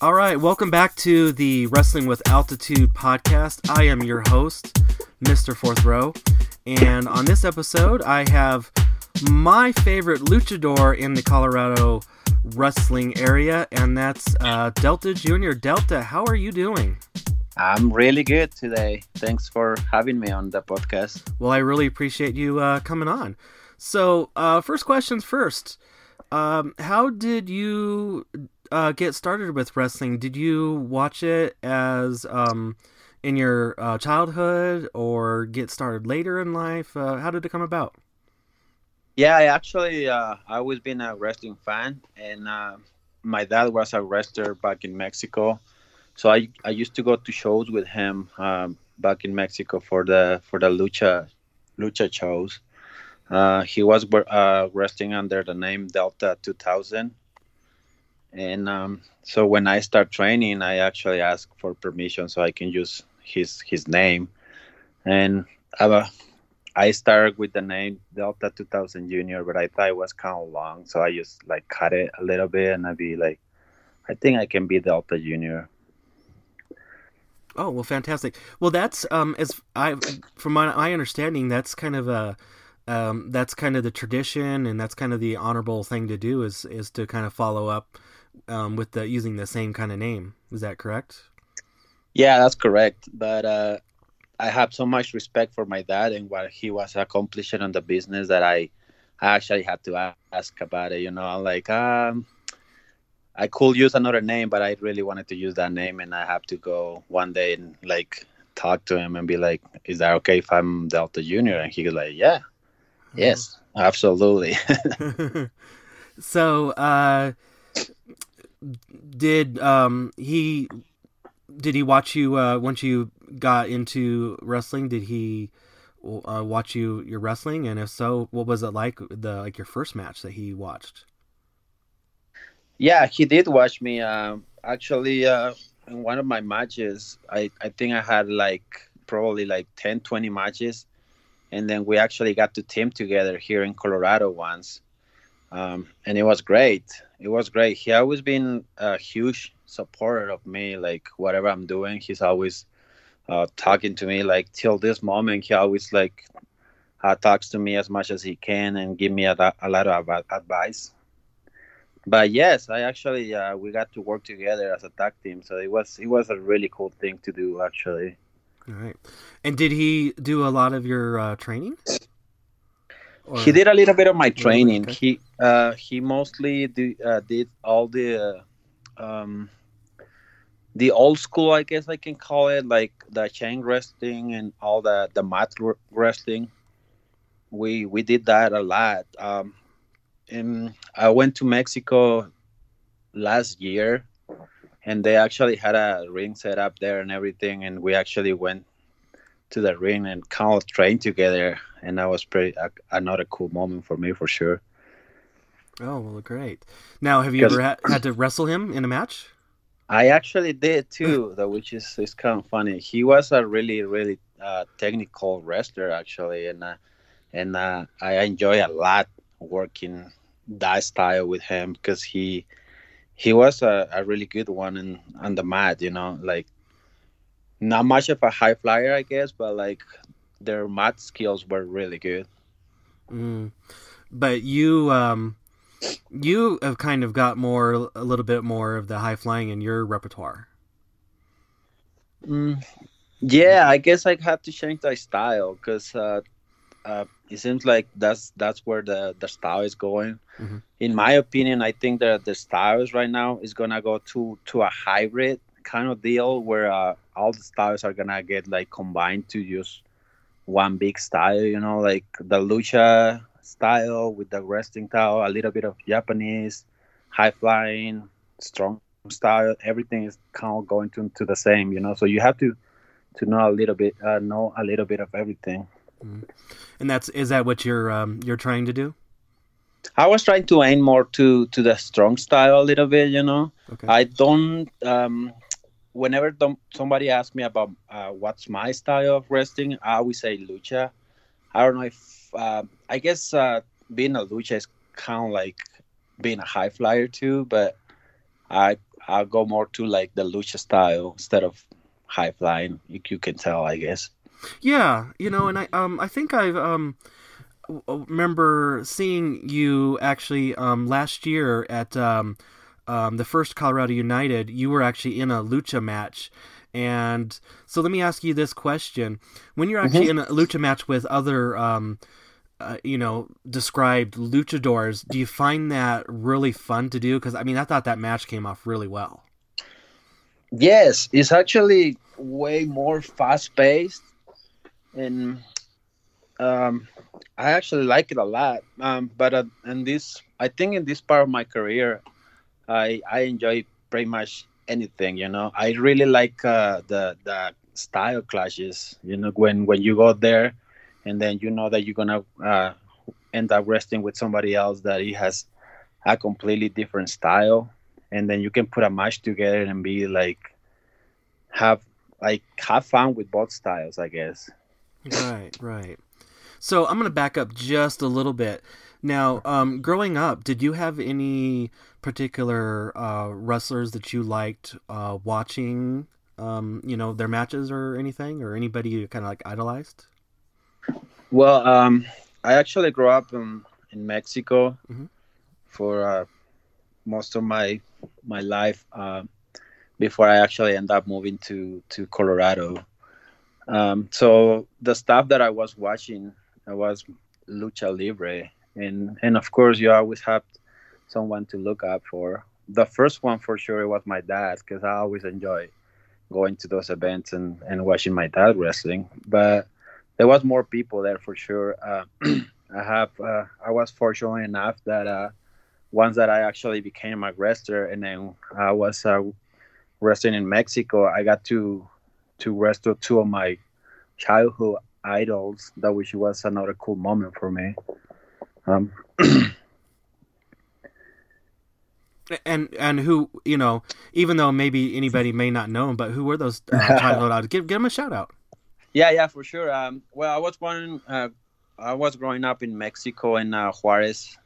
All right, welcome back to the Wrestling with Altitude podcast. I am your host, Mr. Fourth Row, and on this episode, I have my favorite luchador in the Colorado wrestling area, and that's uh, Delta Junior. Delta, how are you doing? I'm really good today. Thanks for having me on the podcast. Well, I really appreciate you uh, coming on. So, uh, first questions first. Um, how did you uh, get started with wrestling? Did you watch it as um, in your uh, childhood or get started later in life? Uh, how did it come about? Yeah, I actually uh, I always been a wrestling fan, and uh, my dad was a wrestler back in Mexico, so I I used to go to shows with him um, back in Mexico for the for the lucha lucha shows. Uh, he was uh, wrestling under the name Delta 2000, and um, so when I start training, I actually ask for permission so I can use his his name, and I, I started with the name Delta 2000 Junior, but I thought it was kind of long, so I just like cut it a little bit, and I'd be like, I think I can be Delta Junior. Oh well, fantastic. Well, that's um as I from my, my understanding, that's kind of a um that's kind of the tradition, and that's kind of the honorable thing to do is is to kind of follow up um, with the using the same kind of name. Is that correct? Yeah, that's correct. But uh, I have so much respect for my dad and what he was accomplishing on the business that I, I actually had to ask about it. You know, I'm like, um, I could use another name, but I really wanted to use that name, and I have to go one day and like talk to him and be like, "Is that okay if I'm Delta Junior?" And he was like, "Yeah, uh-huh. yes, absolutely." so, uh, did um he did he watch you uh once you got into wrestling did he uh, watch you your wrestling? And if so what was it like the like your first match that he watched? Yeah he did watch me uh, actually in one of my matches i i think i had like probably like 10 20 matches. And then we actually got to team together here in colorado once. Um, and it was great. It was great. He always been a huge supporter of me. Like whatever I'm doing, he's always uh, talking to me. Like till this moment, he always like uh, talks to me as much as he can and give me a, a lot of advice. But yes, I actually uh, we got to work together as a tag team, so it was it was a really cool thing to do actually. All right. And did he do a lot of your uh, training? Or... He did a little bit of my training. Okay. He uh, he mostly do, uh, did all the uh, um, the old school, I guess I can call it, like the chain wrestling and all the the mat wrestling. We we did that a lot. Um, and I went to Mexico last year, and they actually had a ring set up there and everything, and we actually went to the ring and kind of trained together and that was pretty uh, another cool moment for me for sure. Oh well, great. Now, have you ever ha- had to wrestle him in a match? I actually did too, though, which is is kind of funny. He was a really really uh, technical wrestler actually, and uh, and uh, I enjoy a lot working that style with him because he he was a, a really good one in, on the mat. You know, like not much of a high flyer, I guess, but like their math skills were really good. Mm. But you, um, you have kind of got more, a little bit more of the high flying in your repertoire. Mm. Yeah, I guess I have to change my style because uh, uh, it seems like that's that's where the, the style is going. Mm-hmm. In my opinion, I think that the styles right now is gonna go to to a hybrid kind of deal where uh, all the styles are gonna get like combined to just one big style, you know, like the lucha style with the wrestling style, a little bit of Japanese, high flying, strong style. Everything is kind of going to, to the same, you know. So you have to to know a little bit, uh, know a little bit of everything. Mm-hmm. And that's is that what you're um, you're trying to do? I was trying to aim more to to the strong style a little bit, you know. Okay. I don't um, whenever somebody asks me about uh, what's my style of wrestling, I always say lucha. I don't know if uh, I guess uh, being a lucha is kind of like being a high flyer too, but I I go more to like the lucha style instead of high flying. You, you can tell, I guess. Yeah, you know, and I um I think I've um remember seeing you actually um last year at um um the first Colorado United. You were actually in a lucha match. And so let me ask you this question: When you're actually mm-hmm. in a lucha match with other, um, uh, you know, described luchadors, do you find that really fun to do? Because I mean, I thought that match came off really well. Yes, it's actually way more fast paced, and um, I actually like it a lot. Um, but uh, in this, I think in this part of my career, I I enjoy pretty much anything. You know, I really like uh, the the style clashes. You know, when when you go there, and then you know that you're gonna uh, end up resting with somebody else that he has a completely different style, and then you can put a match together and be like have like have fun with both styles, I guess. Right, right. So I'm to back up just a little bit. Now, um, growing up, did you have any particular uh, wrestlers that you liked uh, watching? Um, you know, their matches or anything, or anybody you kind of like idolized? Well, um, I actually grew up in, in Mexico mm-hmm. for uh, most of my my life uh, before I actually end up moving to to Colorado. Um, so the stuff that I was watching I was lucha libre, and and of course you always have someone to look up for. The first one for sure was my dad because I always enjoy going to those events and and watching my dad wrestling. But there was more people there for sure. Uh, I have uh, I was fortunate enough that uh, once that I actually became a wrestler, and then I was uh, wrestling in Mexico, I got to to wrestle two of my childhood idols that which was another cool moment for me um and and who you know even though maybe anybody may not know them but who were those uh, give, give them a shout out. Yeah yeah for sure. Um well i was born uh, i was growing up in mexico in uh, juarez.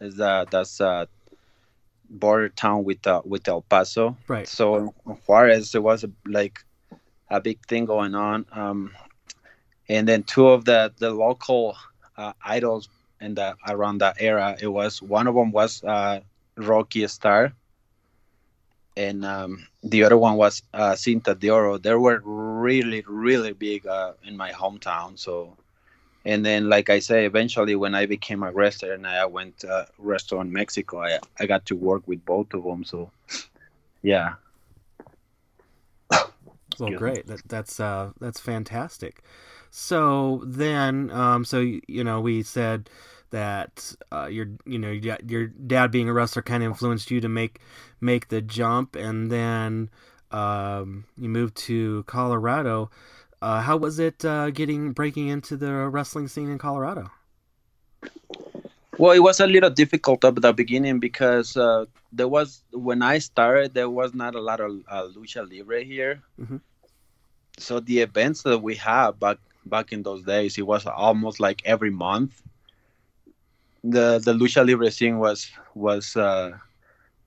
Is uh that's uh border town with uh, with el paso. Right. So juarez there was a, like a big thing going on. Um and then two of the the local uh, idols in the around that era it was one of them was uh, rocky star and um, the other one was uh, cinta de oro. They were really really big uh, in my hometown so and then like i say eventually when i became a wrestler and i went to uh, wrestle in mexico I, I got to work with both of them so yeah. Well great. That, that's uh, that's fantastic. So then, um, so you know, we said that uh, your you know your dad being a wrestler kind of influenced you to make make the jump, and then um, you moved to Colorado. Uh, how was it uh, getting breaking into the wrestling scene in Colorado? Well, it was a little difficult at the beginning because uh, there was when I started there was not a lot of uh, lucha libre here. Mm-hmm. So the events that we have back back in those days, it was almost like every month. The the lucha libre scene was was uh,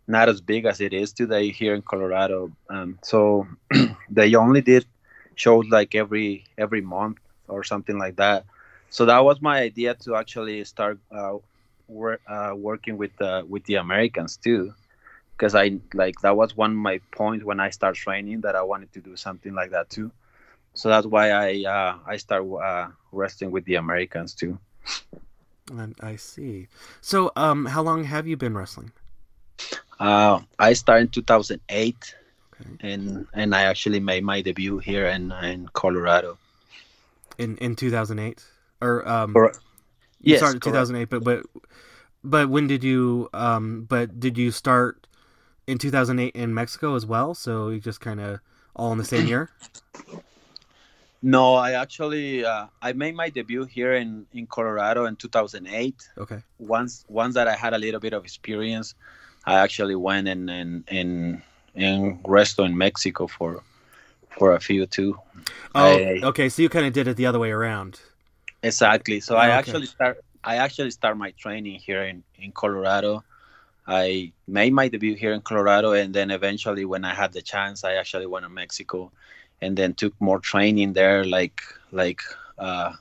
not as big as it is today here in Colorado. Um, so they only did shows like every every month or something like that. So that was my idea to actually start uh, wor- uh, working with the with the Americans too, because I like that was one of my points when I started training that I wanted to do something like that too so that's why I uh, I start uh, wrestling with the Americans too. I see. So, um, how long have you been wrestling? Uh, I started in 2008, okay. and and I actually made my debut here in in Colorado. In in 2008, or um, or, you yes, started 2008, but but but when did you um, but did you start in 2008 in Mexico as well? So you just kind of all in the same year. No, I actually uh, I made my debut here in in Colorado in 2008. Okay. Once once that I had a little bit of experience, I actually went and in in in resto in Mexico for for a few too. Oh, I, okay. So you kind of did it the other way around. Exactly. So oh, I okay. actually start I actually start my training here in in Colorado. I made my debut here in Colorado, and then eventually, when I had the chance, I actually went to Mexico, and then took more training there, like like uh,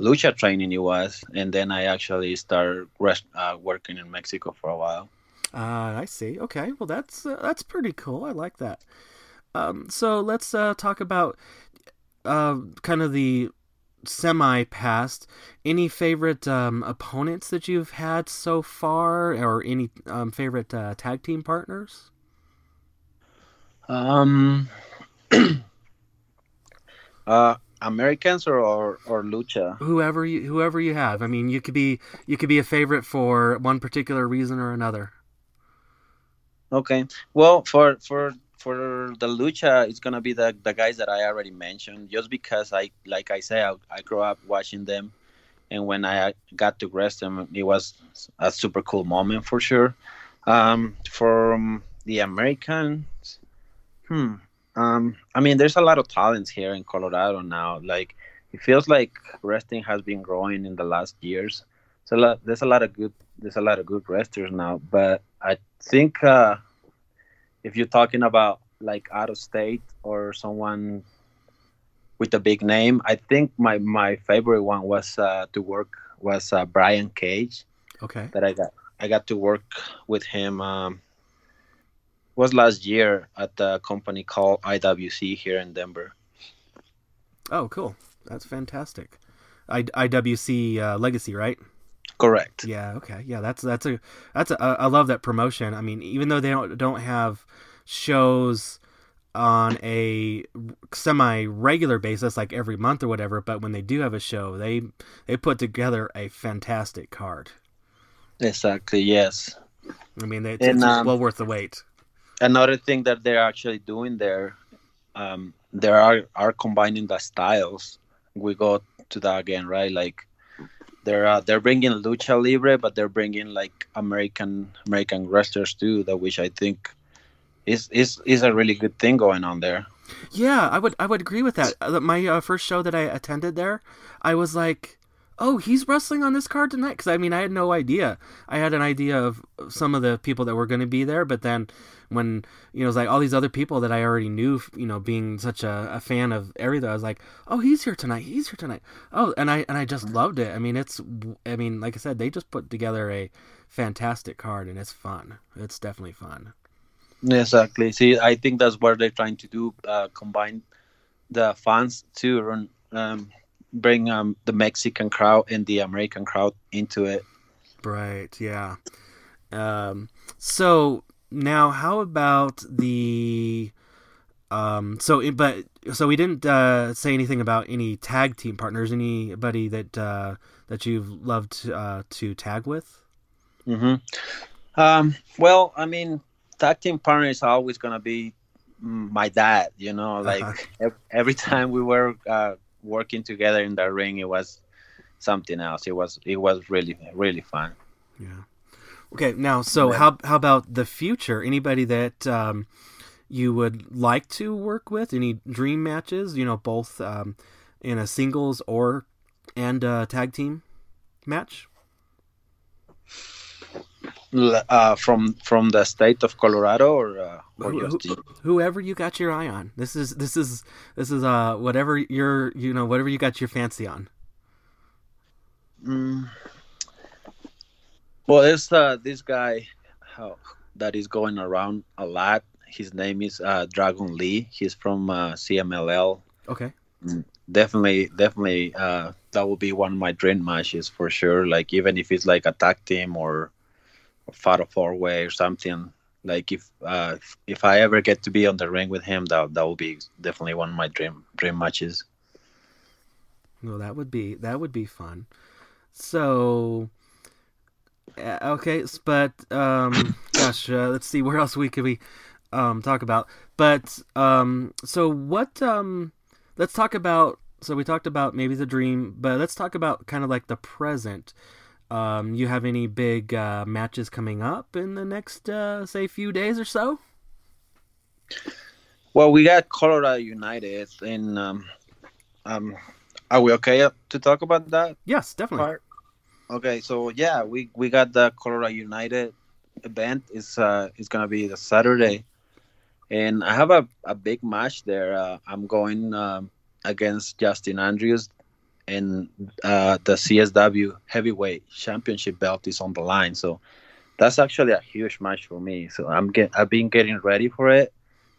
lucha training it was, and then I actually started rest, uh, working in Mexico for a while. Uh, I see. Okay, well that's uh, that's pretty cool. I like that. Um, so let's uh, talk about uh, kind of the semi past. Any favorite um, opponents that you've had so far, or any um, favorite uh, tag team partners? Um, uh, Americans or, or or lucha? Whoever you whoever you have. I mean, you could be you could be a favorite for one particular reason or another. Okay. Well, for for for the lucha, it's gonna be the the guys that I already mentioned. Just because I like I say I, I grew up watching them, and when I got to rest them, it was a super cool moment for sure. Um, from the Americans, hmm. Um, I mean, there's a lot of talents here in Colorado now. Like, it feels like wrestling has been growing in the last years. So lot, there's a lot of good there's a lot of good wrestlers now. But I think uh, if you're talking about like out of state or someone with a big name, I think my my favorite one was uh, to work was uh, Brian Cage. Okay. That I got I got to work with him. Um, was last year at a company called IWC here in Denver. Oh, cool! That's fantastic. I, IWC uh, Legacy, right? Correct. Yeah. Okay. Yeah. That's that's a that's a I love that promotion. I mean, even though they don't don't have shows on a semi regular basis like every month or whatever but when they do have a show they they put together a fantastic card exactly yes i mean it's, and, it's um, well worth the wait another thing that they're actually doing there um they are are combining the styles we go to that again right like they're uh, they're bringing lucha libre but they're bringing like american american wrestlers too that which i think is is is a really good thing going on there. Yeah, I would I would agree with that. Uh, my uh, first show that I attended there, I was like, "Oh, he's wrestling on this card tonight." Because I mean, I had no idea. I had an idea of some of the people that were going to be there, but then when you know, it was like all these other people that I already knew, you know, being such a, a fan of everything, I was like, "Oh, he's here tonight. He's here tonight." Oh, and I and I just loved it. I mean, it's I mean, like I said, they just put together a fantastic card, and it's fun. It's definitely fun. Exactly. See, I think that's what they're trying to do. Uh, combine the fans to run, um, bring um, the Mexican crowd and the American crowd into it. Right. Yeah. Um, so now, how about the? Um, so, but so we didn't uh, say anything about any tag team partners. Anybody that uh, that you've loved uh, to tag with? Mm-hmm. Um, well, I mean, tag team partner is always gonna be my dad. You know, like uh-huh. every time we were uh, working together in the ring, it was something else. It was it was really really fun. Yeah. Okay. Now, so yeah. how how about the future? Anybody that um, you would like to work with? Any dream matches? You know, both um, in a singles or and a tag team match uh, from from the state of Colorado or, uh, or Who, whoever you got your eye on. This is this is this is uh whatever you're you know whatever you got your fancy on. Mm. Well, there's uh, this guy how, that is going around a lot. His name is uh, Dragon Lee. He's from uh, CMLL. Okay. Mm, definitely, definitely, uh, that will be one of my dream matches for sure. Like even if it's like a tag team or fatal four way or something. Like if uh, if I ever get to be on the ring with him, that that will be definitely one of my dream dream matches. Well, that would be that would be fun. So, okay, but um, gosh, uh, let's see where else we could we um talk about. But um, so what um, let's talk about. So we talked about maybe the dream, but let's talk about kind of like the present. Um, you have any big uh, matches coming up in the next, uh, say, few days or so? Well, we got Colorado United, and um, um, are we okay to talk about that? Yes, definitely. Part? Okay, so yeah, we we got the Colorado United event is uh, is gonna be the Saturday, and I have a, a big match there. Uh, I'm going um, against Justin Andrews, and uh, the CSW heavyweight championship belt is on the line. So that's actually a huge match for me. So I'm get I've been getting ready for it,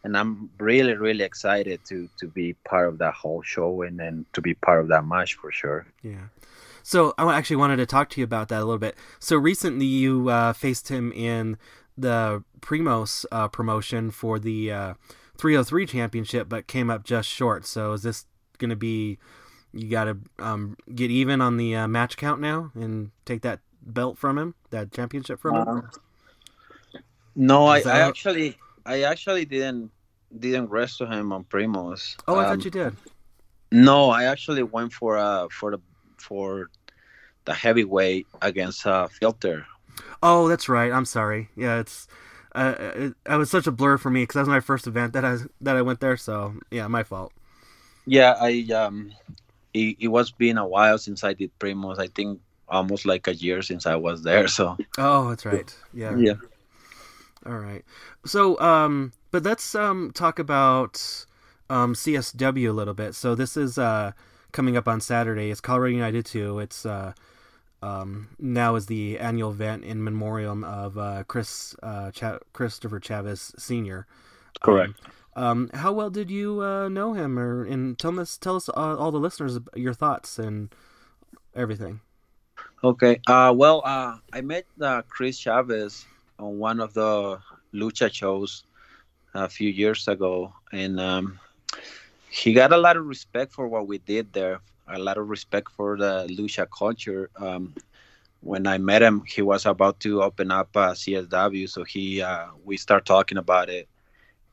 and I'm really really excited to to be part of that whole show and then to be part of that match for sure. Yeah. So I actually wanted to talk to you about that a little bit. So recently you uh, faced him in the Primos uh, promotion for the uh, 303 championship, but came up just short. So is this going to be you got to um, get even on the uh, match count now and take that belt from him, that championship from him? Um, no, I, I actually I actually didn't didn't wrestle him on Primos. Oh, I um, thought you did. No, I actually went for uh for the for the heavyweight against uh, Filter. Oh, that's right. I'm sorry. Yeah, it's uh, it, it was such a blur for me because that was my first event that I that I went there. So yeah, my fault. Yeah, I um, it, it was been a while since I did Primos. I think almost like a year since I was there. So. Oh, that's right. Yeah. Yeah. All right. So, um, but let's um talk about um CSW a little bit. So this is uh coming up on Saturday. It's Colorado United 2. It's uh, um, now is the annual event in memoriam of uh, Chris uh, Ch- Christopher Chavez Sr. Correct. Um, um, how well did you uh, know him, or and tell us tell us uh, all the listeners your thoughts and everything. Okay. Uh, well, uh, I met uh, Chris Chavez on one of the lucha shows a few years ago, and um, he got a lot of respect for what we did there, a lot of respect for the lucha culture. Um, when I met him, he was about to open up a CSW, so he uh, we start talking about it,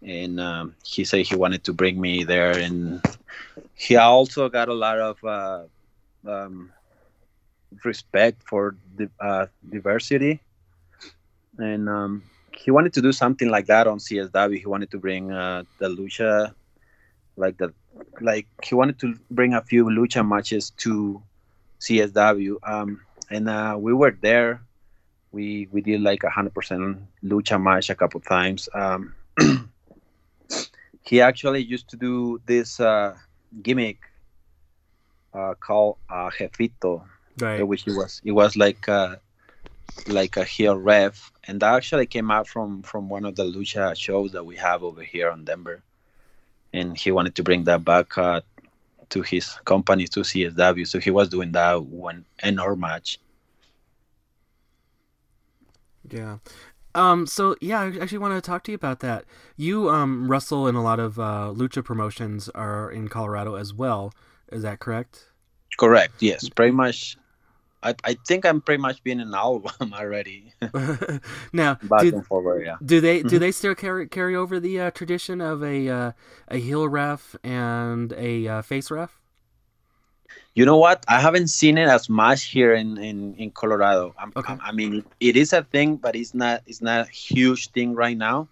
and um, he said he wanted to bring me there, and he also got a lot of uh, um, respect for the uh, diversity, and um, he wanted to do something like that on CSW. He wanted to bring uh, the lucha like the like he wanted to bring a few lucha matches to CSW. Um, and uh, we were there. We we did like a hundred percent lucha match a couple times. Um, he actually used to do this uh, gimmick uh, called uh, Jefito, right. which it was it was like uh, like a heel ref, and that actually came out from from one of the lucha shows that we have over here on Denver and he wanted to bring that back uh, to his company to CSW. So he was doing that one in our match. Yeah. Um, so yeah, I actually want to talk to you about that. You um, wrestle in a lot of uh, lucha promotions are in Colorado as well. Is that correct? Correct. Yes, pretty much I, I think I'm pretty much being an album already. now, back do, and forward, yeah. Do they do mm-hmm. they still carry carry over the uh, tradition of a uh, a heel ref and a uh, face ref? You know what? I haven't seen it as much here in in, in Colorado. I'm, okay. I mean, it is a thing, but it's not it's not a huge thing right now.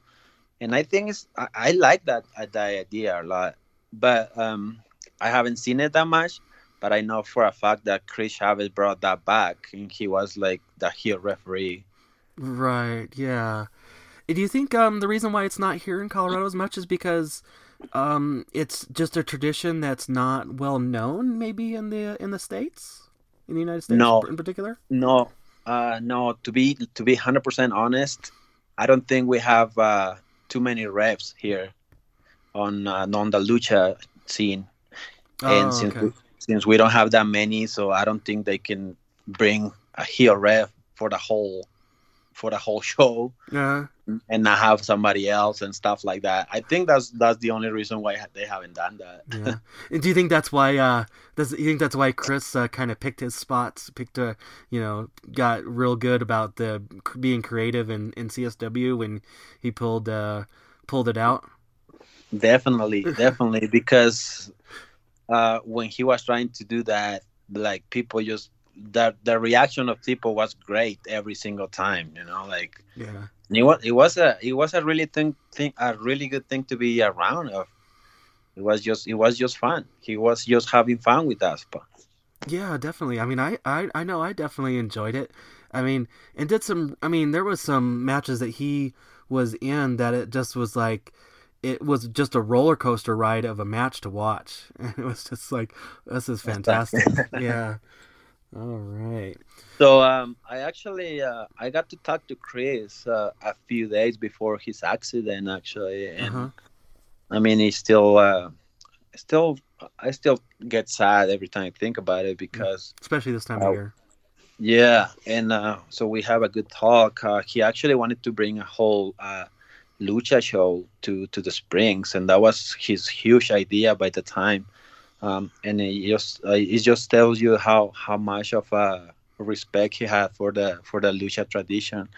And I think it's I, I like that uh, that idea a lot, but um, I haven't seen it that much but I know for a fact that Chris Chavez brought that back, and he was like the heel referee. Right. Yeah. Do you think um, the reason why it's not here in Colorado as much is because um, it's just a tradition that's not well known, maybe in the in the states, in the United States, no, in particular? No, uh, no. To be to be hundred percent honest, I don't think we have uh, too many refs here on uh, on the lucha scene. Oh, and since okay. we, since we don't have that many, so I don't think they can bring a heel ref for the whole for the whole show yeah. and not have somebody else and stuff like that. I think that's that's the only reason why they haven't done that. yeah. Do you think that's why? Uh, does you think that's why Chris uh, kind of picked his spots, picked a you know got real good about the being creative in, in CSW when he pulled uh, pulled it out. Definitely, definitely, because uh, when he was trying to do that, like people just the the reaction of people was great every single time. You know, like yeah, it was it was a it was a really thing, thing a really good thing to be around. Of it was just it was just fun. He was just having fun with us. But yeah, definitely. I mean, I I, I know I definitely enjoyed it. I mean, and did some. I mean, there was some matches that he was in that it just was like it was just a roller coaster ride of a match to watch. And it was just like this is fantastic. yeah. All right. So um, I actually uh, I got to talk to Chris uh, a few days before his accident actually, and uh-huh. I mean he still uh, still I still get sad every time I think about it because especially this time of year. Yeah, and uh, so we have a good talk. Uh, he actually wanted to bring a whole uh, lucha show to to the Springs, and that was his huge idea by the time. Um, and it just uh, it just tells you how how much of a respect he had for the for the lucha tradition.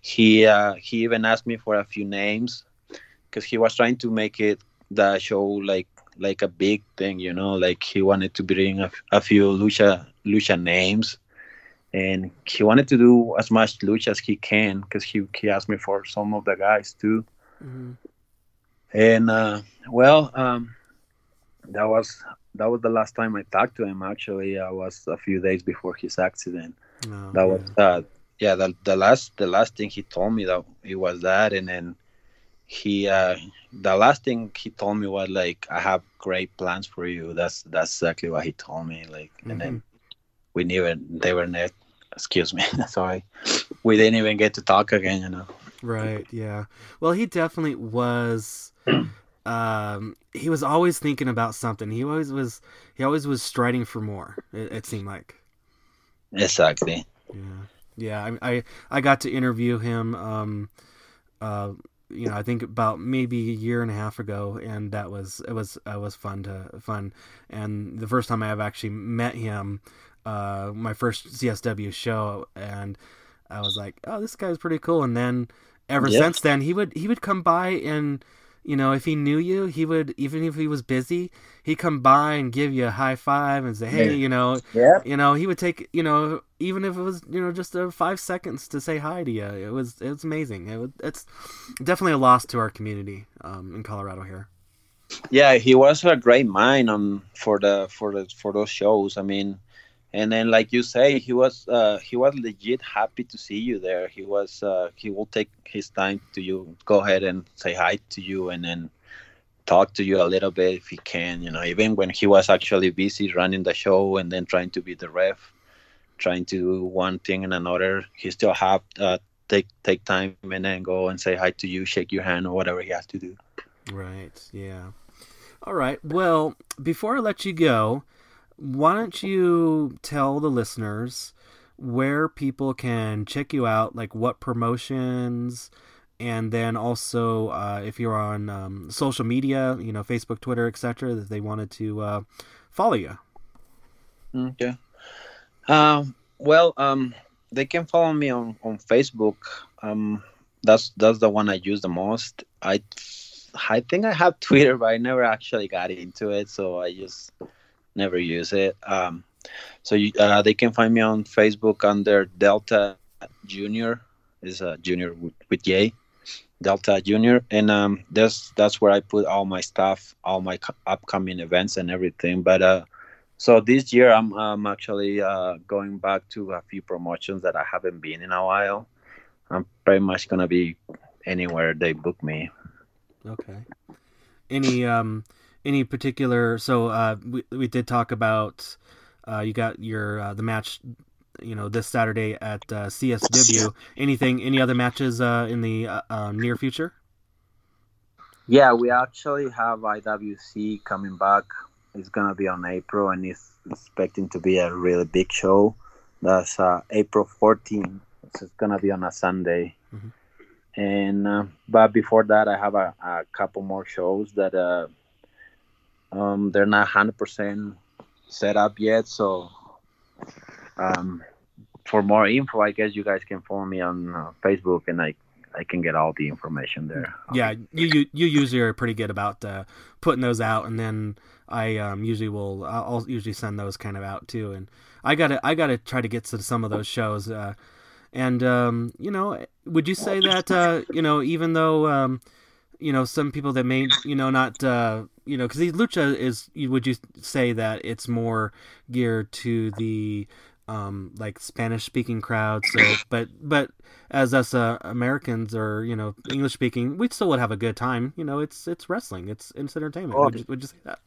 He uh, he even asked me for a few names because he was trying to make it the show like like a big thing, you know, like he wanted to bring a, a few lucha lucha names and he wanted to do as much lucha as he can because he, he asked me for some of the guys too. Mm-hmm. and uh, well um, that was that was the last time i talked to him. Actually i was a few days before his accident. Oh, that was uh, yeah the, the last the last thing he told me that it was that. And then he uh the last thing he told me was like i have great plans for you. That's that's exactly what he told me like mm-hmm. and then mm-hmm we never they were net excuse me. Sorry. We didn't even get to talk again you know. Right yeah. Well he definitely was um he was always thinking about something. He always was he always was striding for more it, it seemed like. Exactly. Yeah. Yeah I, I i got to interview him um uh you know, I think about maybe a year and a half ago, and that was it was it was fun to fun. And the first time I have actually met him, uh, my first CSW show, and I was like, "Oh, this guy's pretty cool." And then ever yep. since then, he would he would come by and you know if he knew you, he would even if he was busy, he'd come by and give you a high five and say, "Hey," you know, yeah, you know, he would take you know even if it was you know just a five seconds to say hi to you. It was it was amazing. It was, it's definitely a loss to our community um, in Colorado here. Yeah, he was a great mind on for the for the for those shows. I mean and then like you say he was uh, he was legit happy to see you there. He was uh, he will take his time to you go ahead and say hi to you and then talk to you a little bit if he can you know even when he was actually busy running the show and then trying to be the ref trying to do one thing and another he still have uh, take take time and then go and say hi to you shake your hand or whatever he has to do. Right yeah. All right well before i let you go why don't you tell the listeners where people can check you out, like what promotions, and then also uh, if you're on um, social media, you know, Facebook, Twitter, etc., that they wanted to uh, follow you. Okay. Um, well, um, they can follow me on, on Facebook. Um, that's that's the one I use the most. I I think I have Twitter, but I never actually got into it, so I just never use it. Um, so you, uh, they can find me on Facebook under Delta Junior, is a junior with, with Delta Junior, and um, that's that's where I put all my stuff, all my upcoming events and everything. But uh, so this year I'm I'm actually uh, going back to a few promotions that I haven't been in a while. I'm pretty much gonna be anywhere they book me. Okay. Any um any particular? So uh, we we did talk about uh, you got your uh, the match, you know, this Saturday at uh, CSW. Anything? Any other matches uh, in the uh, near future? Yeah, we actually have IWC coming back. It's gonna be on April, and it's expecting to be a really big show. That's uh, April 14th. So it's gonna be on a Sunday. Mm-hmm. And uh, but before that, I have a, a couple more shows that uh, um, they're not 100% set up yet. So um, for more info, I guess you guys can follow me on uh, Facebook and I I can get all the information there. Yeah, you you, you usually are pretty good about uh, putting those out, and then I um, usually will I'll usually send those kind of out too. And I gotta I gotta try to get to some of those shows. Uh, and um, you know, would you say that uh, you know even though um, you know some people that may you know not uh, you know because lucha is would you say that it's more geared to the um, like Spanish speaking crowd. So, but but as us uh, Americans or you know English speaking, we still would have a good time. You know, it's it's wrestling. It's it's entertainment. Oh. Would, you, would you say that?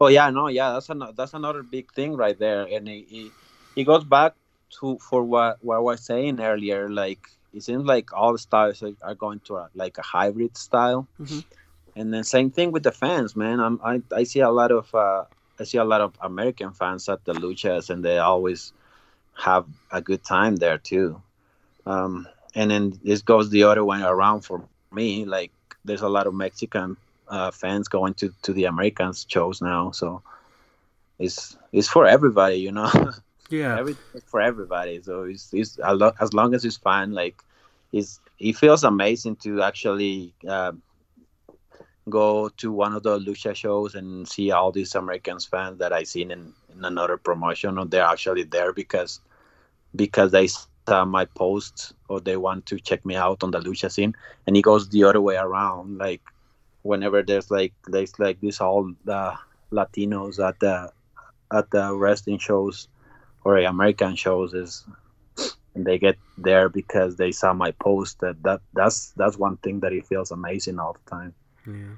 Oh yeah, no, yeah, that's another that's another big thing right there, and it, it, it goes back to for what what I was saying earlier. Like it seems like all the styles are, going to a, like a hybrid style, Mhm. and then same thing with the fans, man. I'm, I I see a lot of uh, I see a lot of American fans at the luchas, and they always have a good time there too. Um, and then this goes the other way around for me. Like there's a lot of Mexican uh, fans going to to the Americans shows now, so it's it's for everybody, you know. Yeah. Everything for everybody. So it's, it's as long as it's fun, like it's it feels amazing to actually uh, go to one of the lucha shows and see all these Americans fans that I seen in, in another promotion, or they're actually there because because they saw my posts or they want to check me out on the lucha scene, and it goes the other way around. Like whenever there's like there's like this all uh, Latinos at the at the wrestling shows or American shows is they get there because they saw my post that, that that's that's one thing that it feels amazing all the time. Yeah.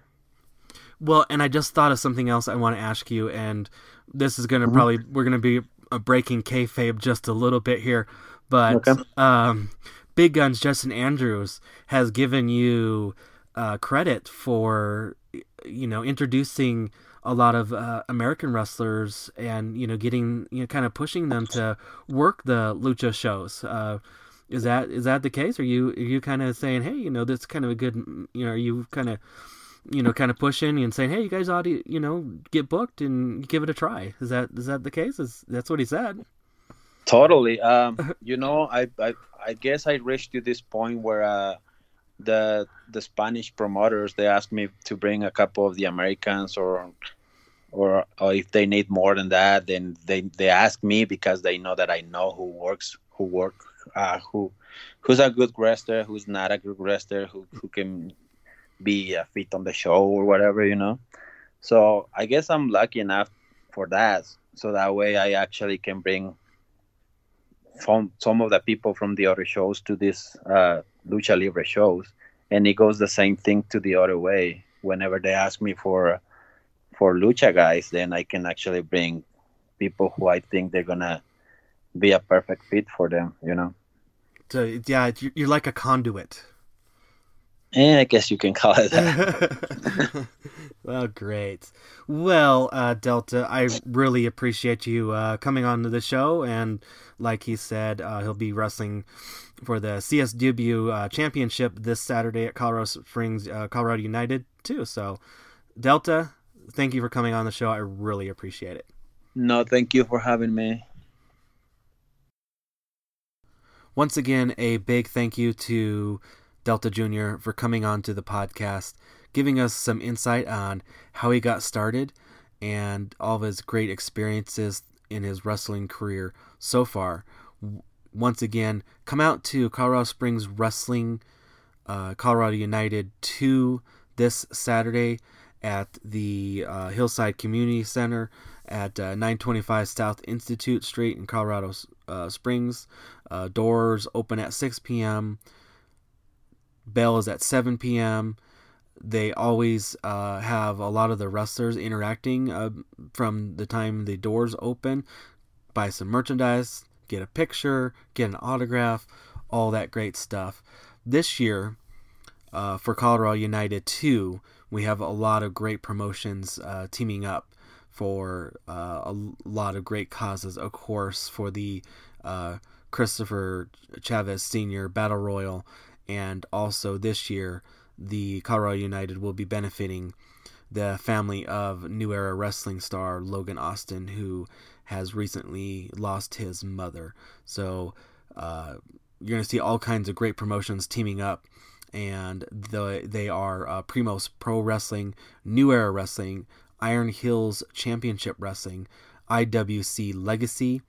Well, and I just thought of something else I want to ask you, and this is going to Mhm. probably we're going to be uh, breaking kayfabe just a little bit here, but Okay. um, Big Guns Justin Andrews has given you uh, credit for you know introducing a lot of uh, American wrestlers and you know getting you know kind of pushing them to work the lucha shows. Uh, is that is that the case? Are you are you kind of saying, hey, you know, that's kind of a good, you know, are you kind of you know, kind of pushing and saying, "Hey, you guys ought to, you know, get booked and give it a try." Is that is that the case? Is that's what he said? Totally. Um, you know, I, I I guess I reached to this point where uh, the the Spanish promoters they asked me to bring a couple of the Americans or or, or if they need more than that, then they they ask me because they know that I know who works who work uh, who who's a good wrestler, who's not a good wrestler, who who can be a fit on the show or whatever, you know. So I guess I'm lucky enough for that. So that way I actually can bring from some of the people from the other shows to this uh, lucha libre shows, and it goes the same thing to the other way. Whenever they ask me for for lucha guys, then I can actually bring people who I think they're gonna be a perfect fit for them. You know, So yeah, you're like a conduit. And I guess you can call it that. well, great. Well, uh, Delta, I really appreciate you uh, coming on to the show, and like he said, uh, he'll be wrestling for the CSW uh, Championship this Saturday at Colorado Springs, uh, Colorado United too. So, Delta, thank you for coming on the show. I really appreciate it. no, thank you for having me. Once again, a big thank you to Delta Jr. for coming on to the podcast, giving us some insight on how he got started and all of his great experiences in his wrestling career so far. Once again, come out to Colorado Springs Wrestling, uh, Colorado United 2 this Saturday at the uh, Hillside Community Center at uh, 925 South Institute Street in Colorado uh, Springs. Uh, doors open at 6 p.m. Bell is at 7 p.m. They always uh, have a lot of the wrestlers interacting uh, from the time the doors open. Buy some merchandise, get a picture, get an autograph, all that great stuff. This year, uh, for Colorado United 2, we have a lot of great promotions uh, teaming up for uh, a lot of great causes. Of course, for the uh, Christopher Chavez Sr. Battle Royal, and also this year, the Colorado United will be benefiting the family of New Era wrestling star Logan Austin, who has recently lost his mother. So uh, you're going to see all kinds of great promotions teaming up, and the, they are uh, Primos Pro Wrestling, New Era Wrestling, Iron Hills Championship Wrestling, IWC Legacy,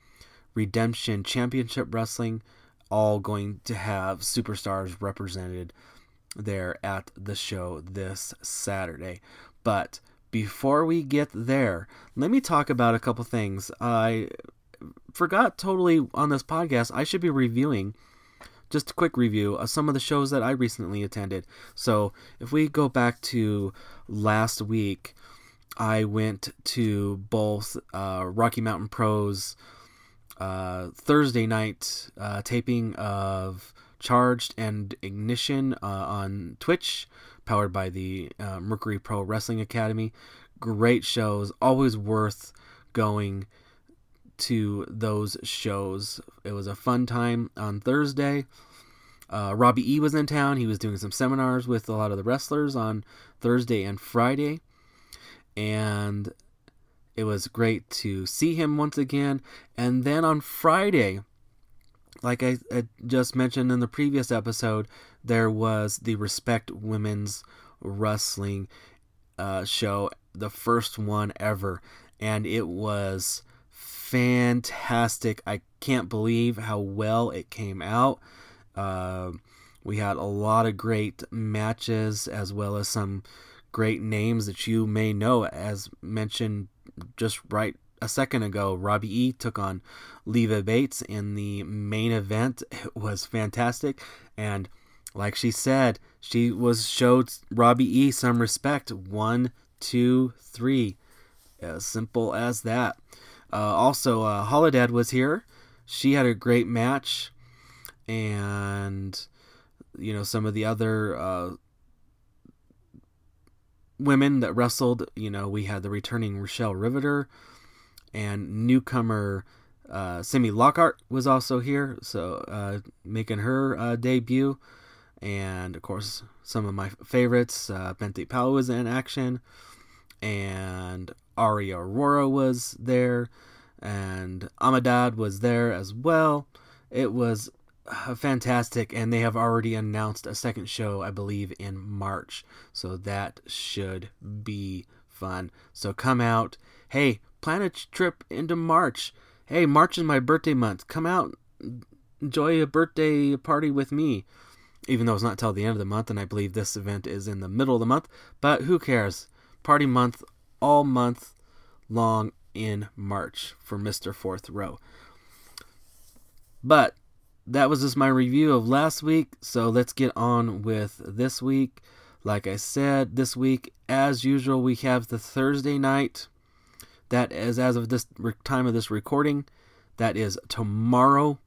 Redemption Championship Wrestling, all going to have superstars represented there at the show this Saturday. But before we get there, let me talk about a couple things. I forgot totally on this podcast. I should be reviewing just a quick review of some of the shows that I recently attended. So if we go back to last week, I went to both uh, Rocky Mountain Pros uh, Thursday night uh, taping of Charged and Ignition uh, on Twitch, powered by the uh, Mercury Pro Wrestling Academy. Great shows, always worth going to those shows. It was a fun time on Thursday. Uh, Robbie E was in town. He was doing some seminars with a lot of the wrestlers on Thursday and Friday. And it was great to see him once again. And then on Friday, like I, I, just mentioned in the previous episode, there was the Respect Women's Wrestling uh, show, the first one ever, and it was fantastic. I can't believe how well it came out. Uh, we had a lot of great matches as well as some great names that you may know, as mentioned just right a second ago, Robbie E took on Leva Bates in the main event. It was fantastic, and like she said, she was showed Robbie E some respect. One, two, three, as simple as that. Uh, also, uh, Holidead was here. She had a great match, and you know some of the other uh, women that wrestled. You know, we had the returning Rochelle Riveter and newcomer uh, Simi Lockhart was also here, so uh, making her uh, debut. And of course, some of my favorites, uh, Bente Powell was in action, and Ari Aurora was there, and Amadad was there as well. It was Uh, fantastic, and they have already announced a second show, I believe, in March. So that should be fun. So come out. Hey, plan a trip into March. Hey, March is my birthday month. Come out, enjoy a birthday party with me. Even though it's not till the end of the month, and I believe this event is in the middle of the month, but who cares? Party month, all month long in March for Mr. Fourth Row. But that was just my review of last week, so let's get on with this week. Like I said, this week, as usual, we have the Thursday night. That is as of this time of this recording. That is tomorrow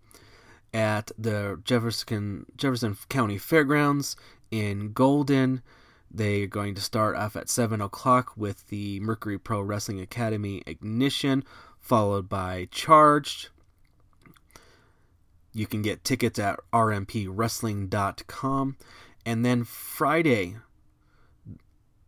at the Jefferson Jefferson County Fairgrounds in Golden. They're going to start off at 7 o'clock with the Mercury Pro Wrestling Academy Ignition, followed by Charged. You can get tickets at rmpwrestling.com. And then Friday,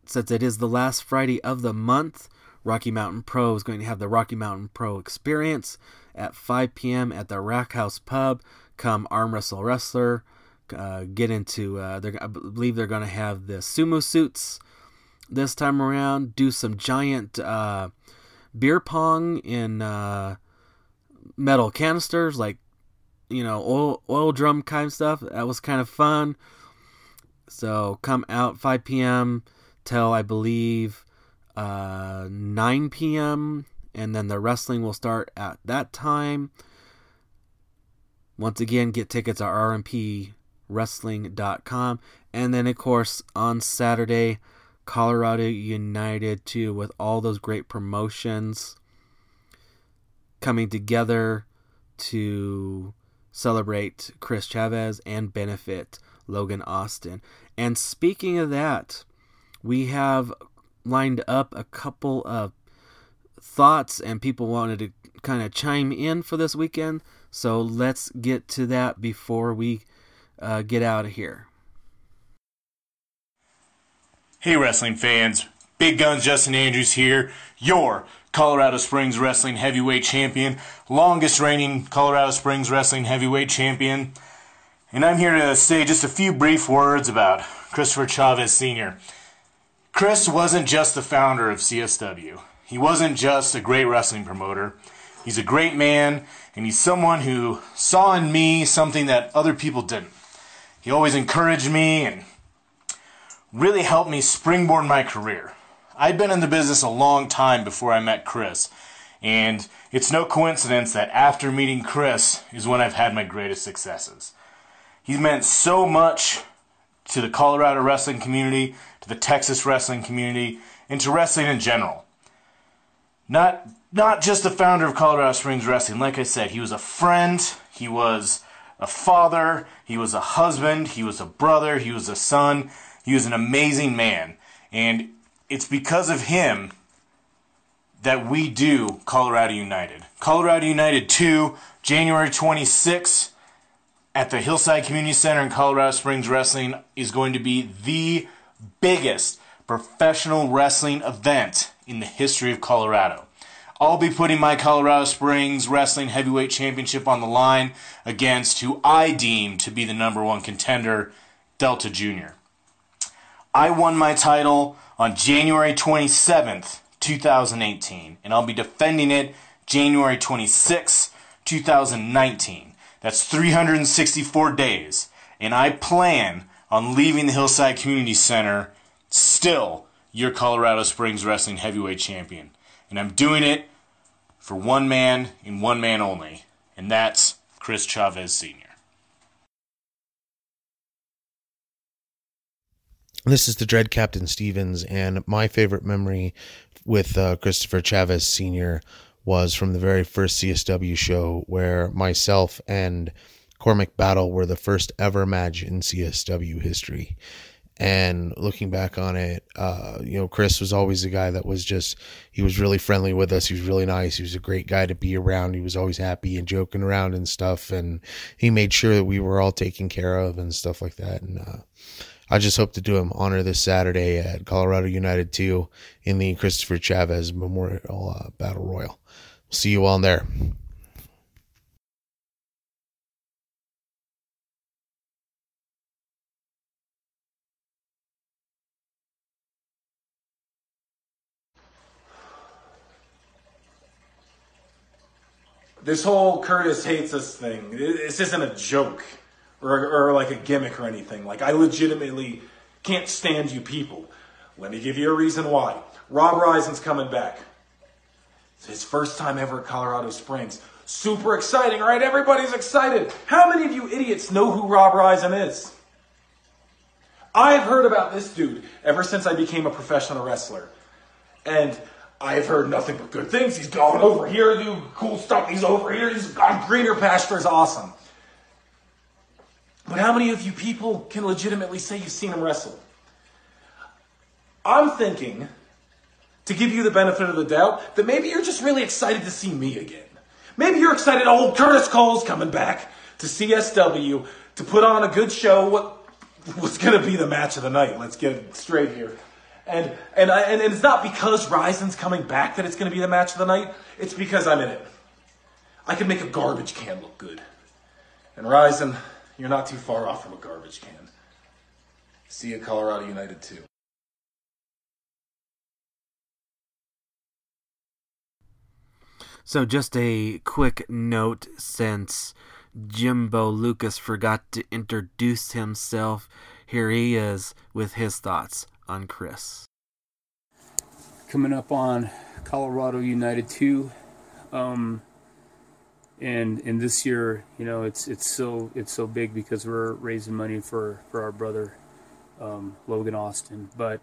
since it is the last Friday of the month, Rocky Mountain Pro is going to have the Rocky Mountain Pro experience at 5 p.m. at the Rack House Pub. Come arm wrestle wrestler, uh, get into. Uh, I believe they're going to have the sumo suits this time around. Do some giant uh, beer pong in uh, metal canisters, like you know oil oil drum kind of stuff. That was kind of fun. So come out 5 p.m. till I believe uh, 9 p.m. and then the wrestling will start at that time. Once again, get tickets at rmpwrestling.com. And then, of course, on Saturday, Colorado United too, with all those great promotions coming together to celebrate Chris Chavez and benefit Logan Austin. And speaking of that, we have lined up a couple of thoughts and people wanted to kind of chime in for this weekend. So let's get to that before we uh, get out of here. Hey, wrestling fans. Big Guns Justin Andrews here, your Colorado Springs Wrestling Heavyweight Champion, longest reigning Colorado Springs Wrestling Heavyweight Champion. And I'm here to say just a few brief words about Christopher Chavez Sr. Chris wasn't just the founder of CSW. He wasn't just a great wrestling promoter. He's a great man, and he's someone who saw in me something that other people didn't. He always encouraged me and really helped me springboard my career. I'd been in the business a long time before I met Chris, And it's no coincidence that after meeting Chris is when I've had my greatest successes. He's meant so much to the Colorado wrestling community, to the Texas wrestling community, and to wrestling in general. Not not just the founder of Colorado Springs Wrestling. Like I said, he was a friend, he was a father, he was a husband, he was a brother, he was a son, he was an amazing man. And it's because of him that we do Colorado United. Colorado United 2, January 26th at the Hillside Community Center in Colorado Springs Wrestling is going to be the biggest professional wrestling event in the history of Colorado. I'll be putting my Colorado Springs Wrestling Heavyweight Championship on the line against who I deem to be the number one contender, Delta Jr. I won my title on January 27th, 2018, and I'll be defending it January 26th, 2019. That's 364 days, and I plan on leaving the Hillside Community Center still your Colorado Springs Wrestling Heavyweight Champion. And I'm doing it for one man and one man only, and that's Chris Chavez Sr. This is the Dread Captain Stevens, and my favorite memory with uh, Christopher Chavez Sr. was from the very first CSW show where myself and Cormac Battle were the first ever match in CSW history. And looking back on it uh, you know chris was always a guy that was just he was really friendly with us. He was really nice. He was a great guy to be around. He was always happy and joking around and stuff and he made sure that we were all taken care of and stuff like that. And uh, i just hope to do him honor this saturday at colorado united 2 in the christopher chavez memorial uh, battle royal. See you all there. This whole Curtis hates us thing, this isn't a joke or, or like a gimmick or anything. Like, I legitimately can't stand you people. Let me give you a reason why. Rob Risen's coming back. It's his first time ever at Colorado Springs. Super exciting, right? Everybody's excited. How many of you idiots know who Rob Risen is? I've heard about this dude ever since I became a professional wrestler. And I've heard nothing but good things. He's gone over here do cool stuff. He's over here. He's got greener pastures. Awesome. But how many of you people can legitimately say you've seen him wrestle? I'm thinking, to give you the benefit of the doubt, that maybe you're just really excited to see me again. Maybe you're excited old Curtis Cole's coming back to CSW to put on a good show. What was going to be the match of the night? Let's get straight here. And, and, I, and it's not because Risen's coming back that it's going to be the match of the night. It's because I'm in it. I can make a garbage can look good. And Risen, you're not too far off from a garbage can. See you, Colorado United, too. So, just a quick note since Jimbo Lucas forgot to introduce himself, here he is with his thoughts on Chris. Coming up on Colorado United 2. Um, and and this year, you know, it's it's so it's so big because we're raising money for for our brother um, Logan Austin. But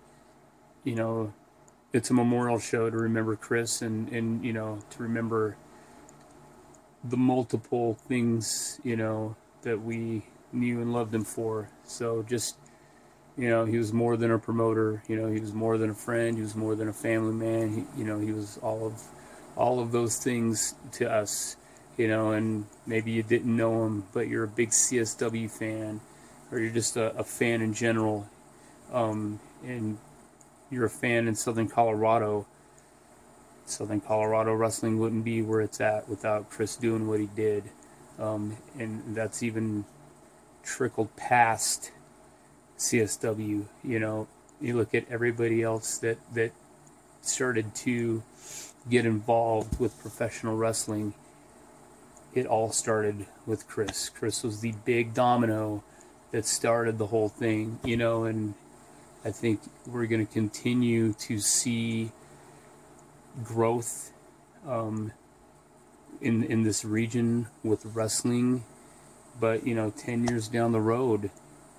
you know, it's a memorial show to remember Chris and and you know to remember the multiple things you know that we knew and loved him for. So just you know, he was more than a promoter. You know, he was more than a friend. He was more than a family man. He, you know, he was all of all of those things to us. You know, and maybe you didn't know him, but you're a big CSW fan, or you're just a, a fan in general, um, and you're a fan in Southern Colorado. Southern Colorado wrestling wouldn't be where it's at without Chris doing what he did, um, and that's even trickled past CSW. You know, you look at everybody else that that started to get involved with professional wrestling. It all started with Chris. Chris was the big domino that started the whole thing, you know, and I think we're going to continue to see growth um, in in this region with wrestling. But you know, ten years down the road,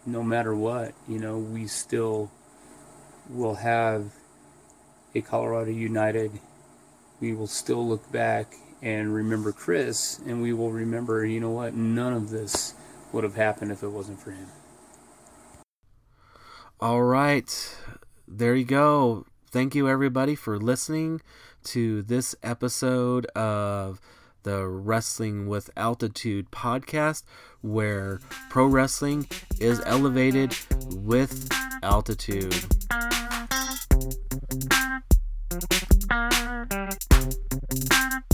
no matter what, you know, we still will have a Colorado United. We will still look back and remember Chris, and we will remember, you know what, none of this would have happened if it wasn't for him. All right. There you go. Thank you, everybody, for listening to this episode of the Wrestling with Altitude podcast, where pro wrestling is elevated with altitude. Thank you.